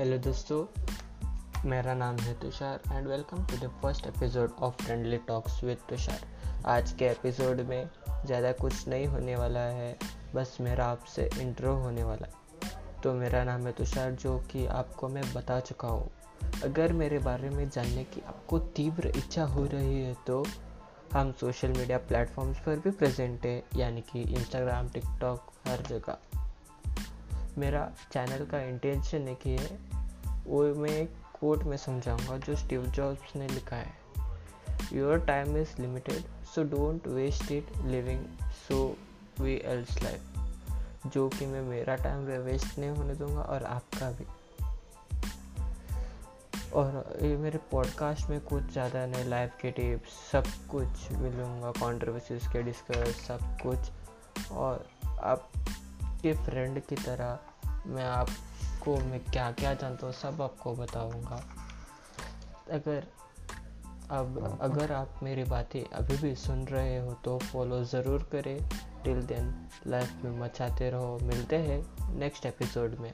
Hello दोस्तों, मेरा नाम है Tushar and welcome to the first episode of friendly talks with Tushar. आज के एपिसोड में ज़्यादा कुछ नहीं होने वाला है, बस मेरा आपसे इंट्रो होने वाला है। तो मेरा नाम है तुषार, जो कि आपको मैं बता चुका हूँ। अगर मेरे बारे में जानने की आपको तीव्र इच्छा हो रही है तो हम सोशल मीडिया प्लेटफॉर्म्स पर भी प्रेजेंट है, यानी कि इंस्टाग्राम टिकटॉक हर जगह। मेरा चैनल का इंटेंशन एक ही है, वो मैं एक कोट में समझाऊँगा जो स्टीव जॉब्स ने लिखा है। Your time is limited so don't waste it living someone else life जो कि मैं मेरा टाइम वेस्ट नहीं होने दूँगा और आपका भी। और ये मेरे पॉडकास्ट में कुछ ज़्यादा नहीं लाइफ के टिप्स सब कुछ मिलूँगा कॉन्ट्रोवर्सीज के डिस्कस सब कुछ। और आपके फ्रेंड की तरह मैं आपको, मैं क्या क्या जानता हूँ, सब आपको बताऊँगा। अगर अब, अगर आप मेरी बातें अभी भी सुन रहे हो तो फॉलो ज़रूर करें। टिल देन लाइफ में मचाते रहो। मिलते हैं नेक्स्ट एपिसोड में।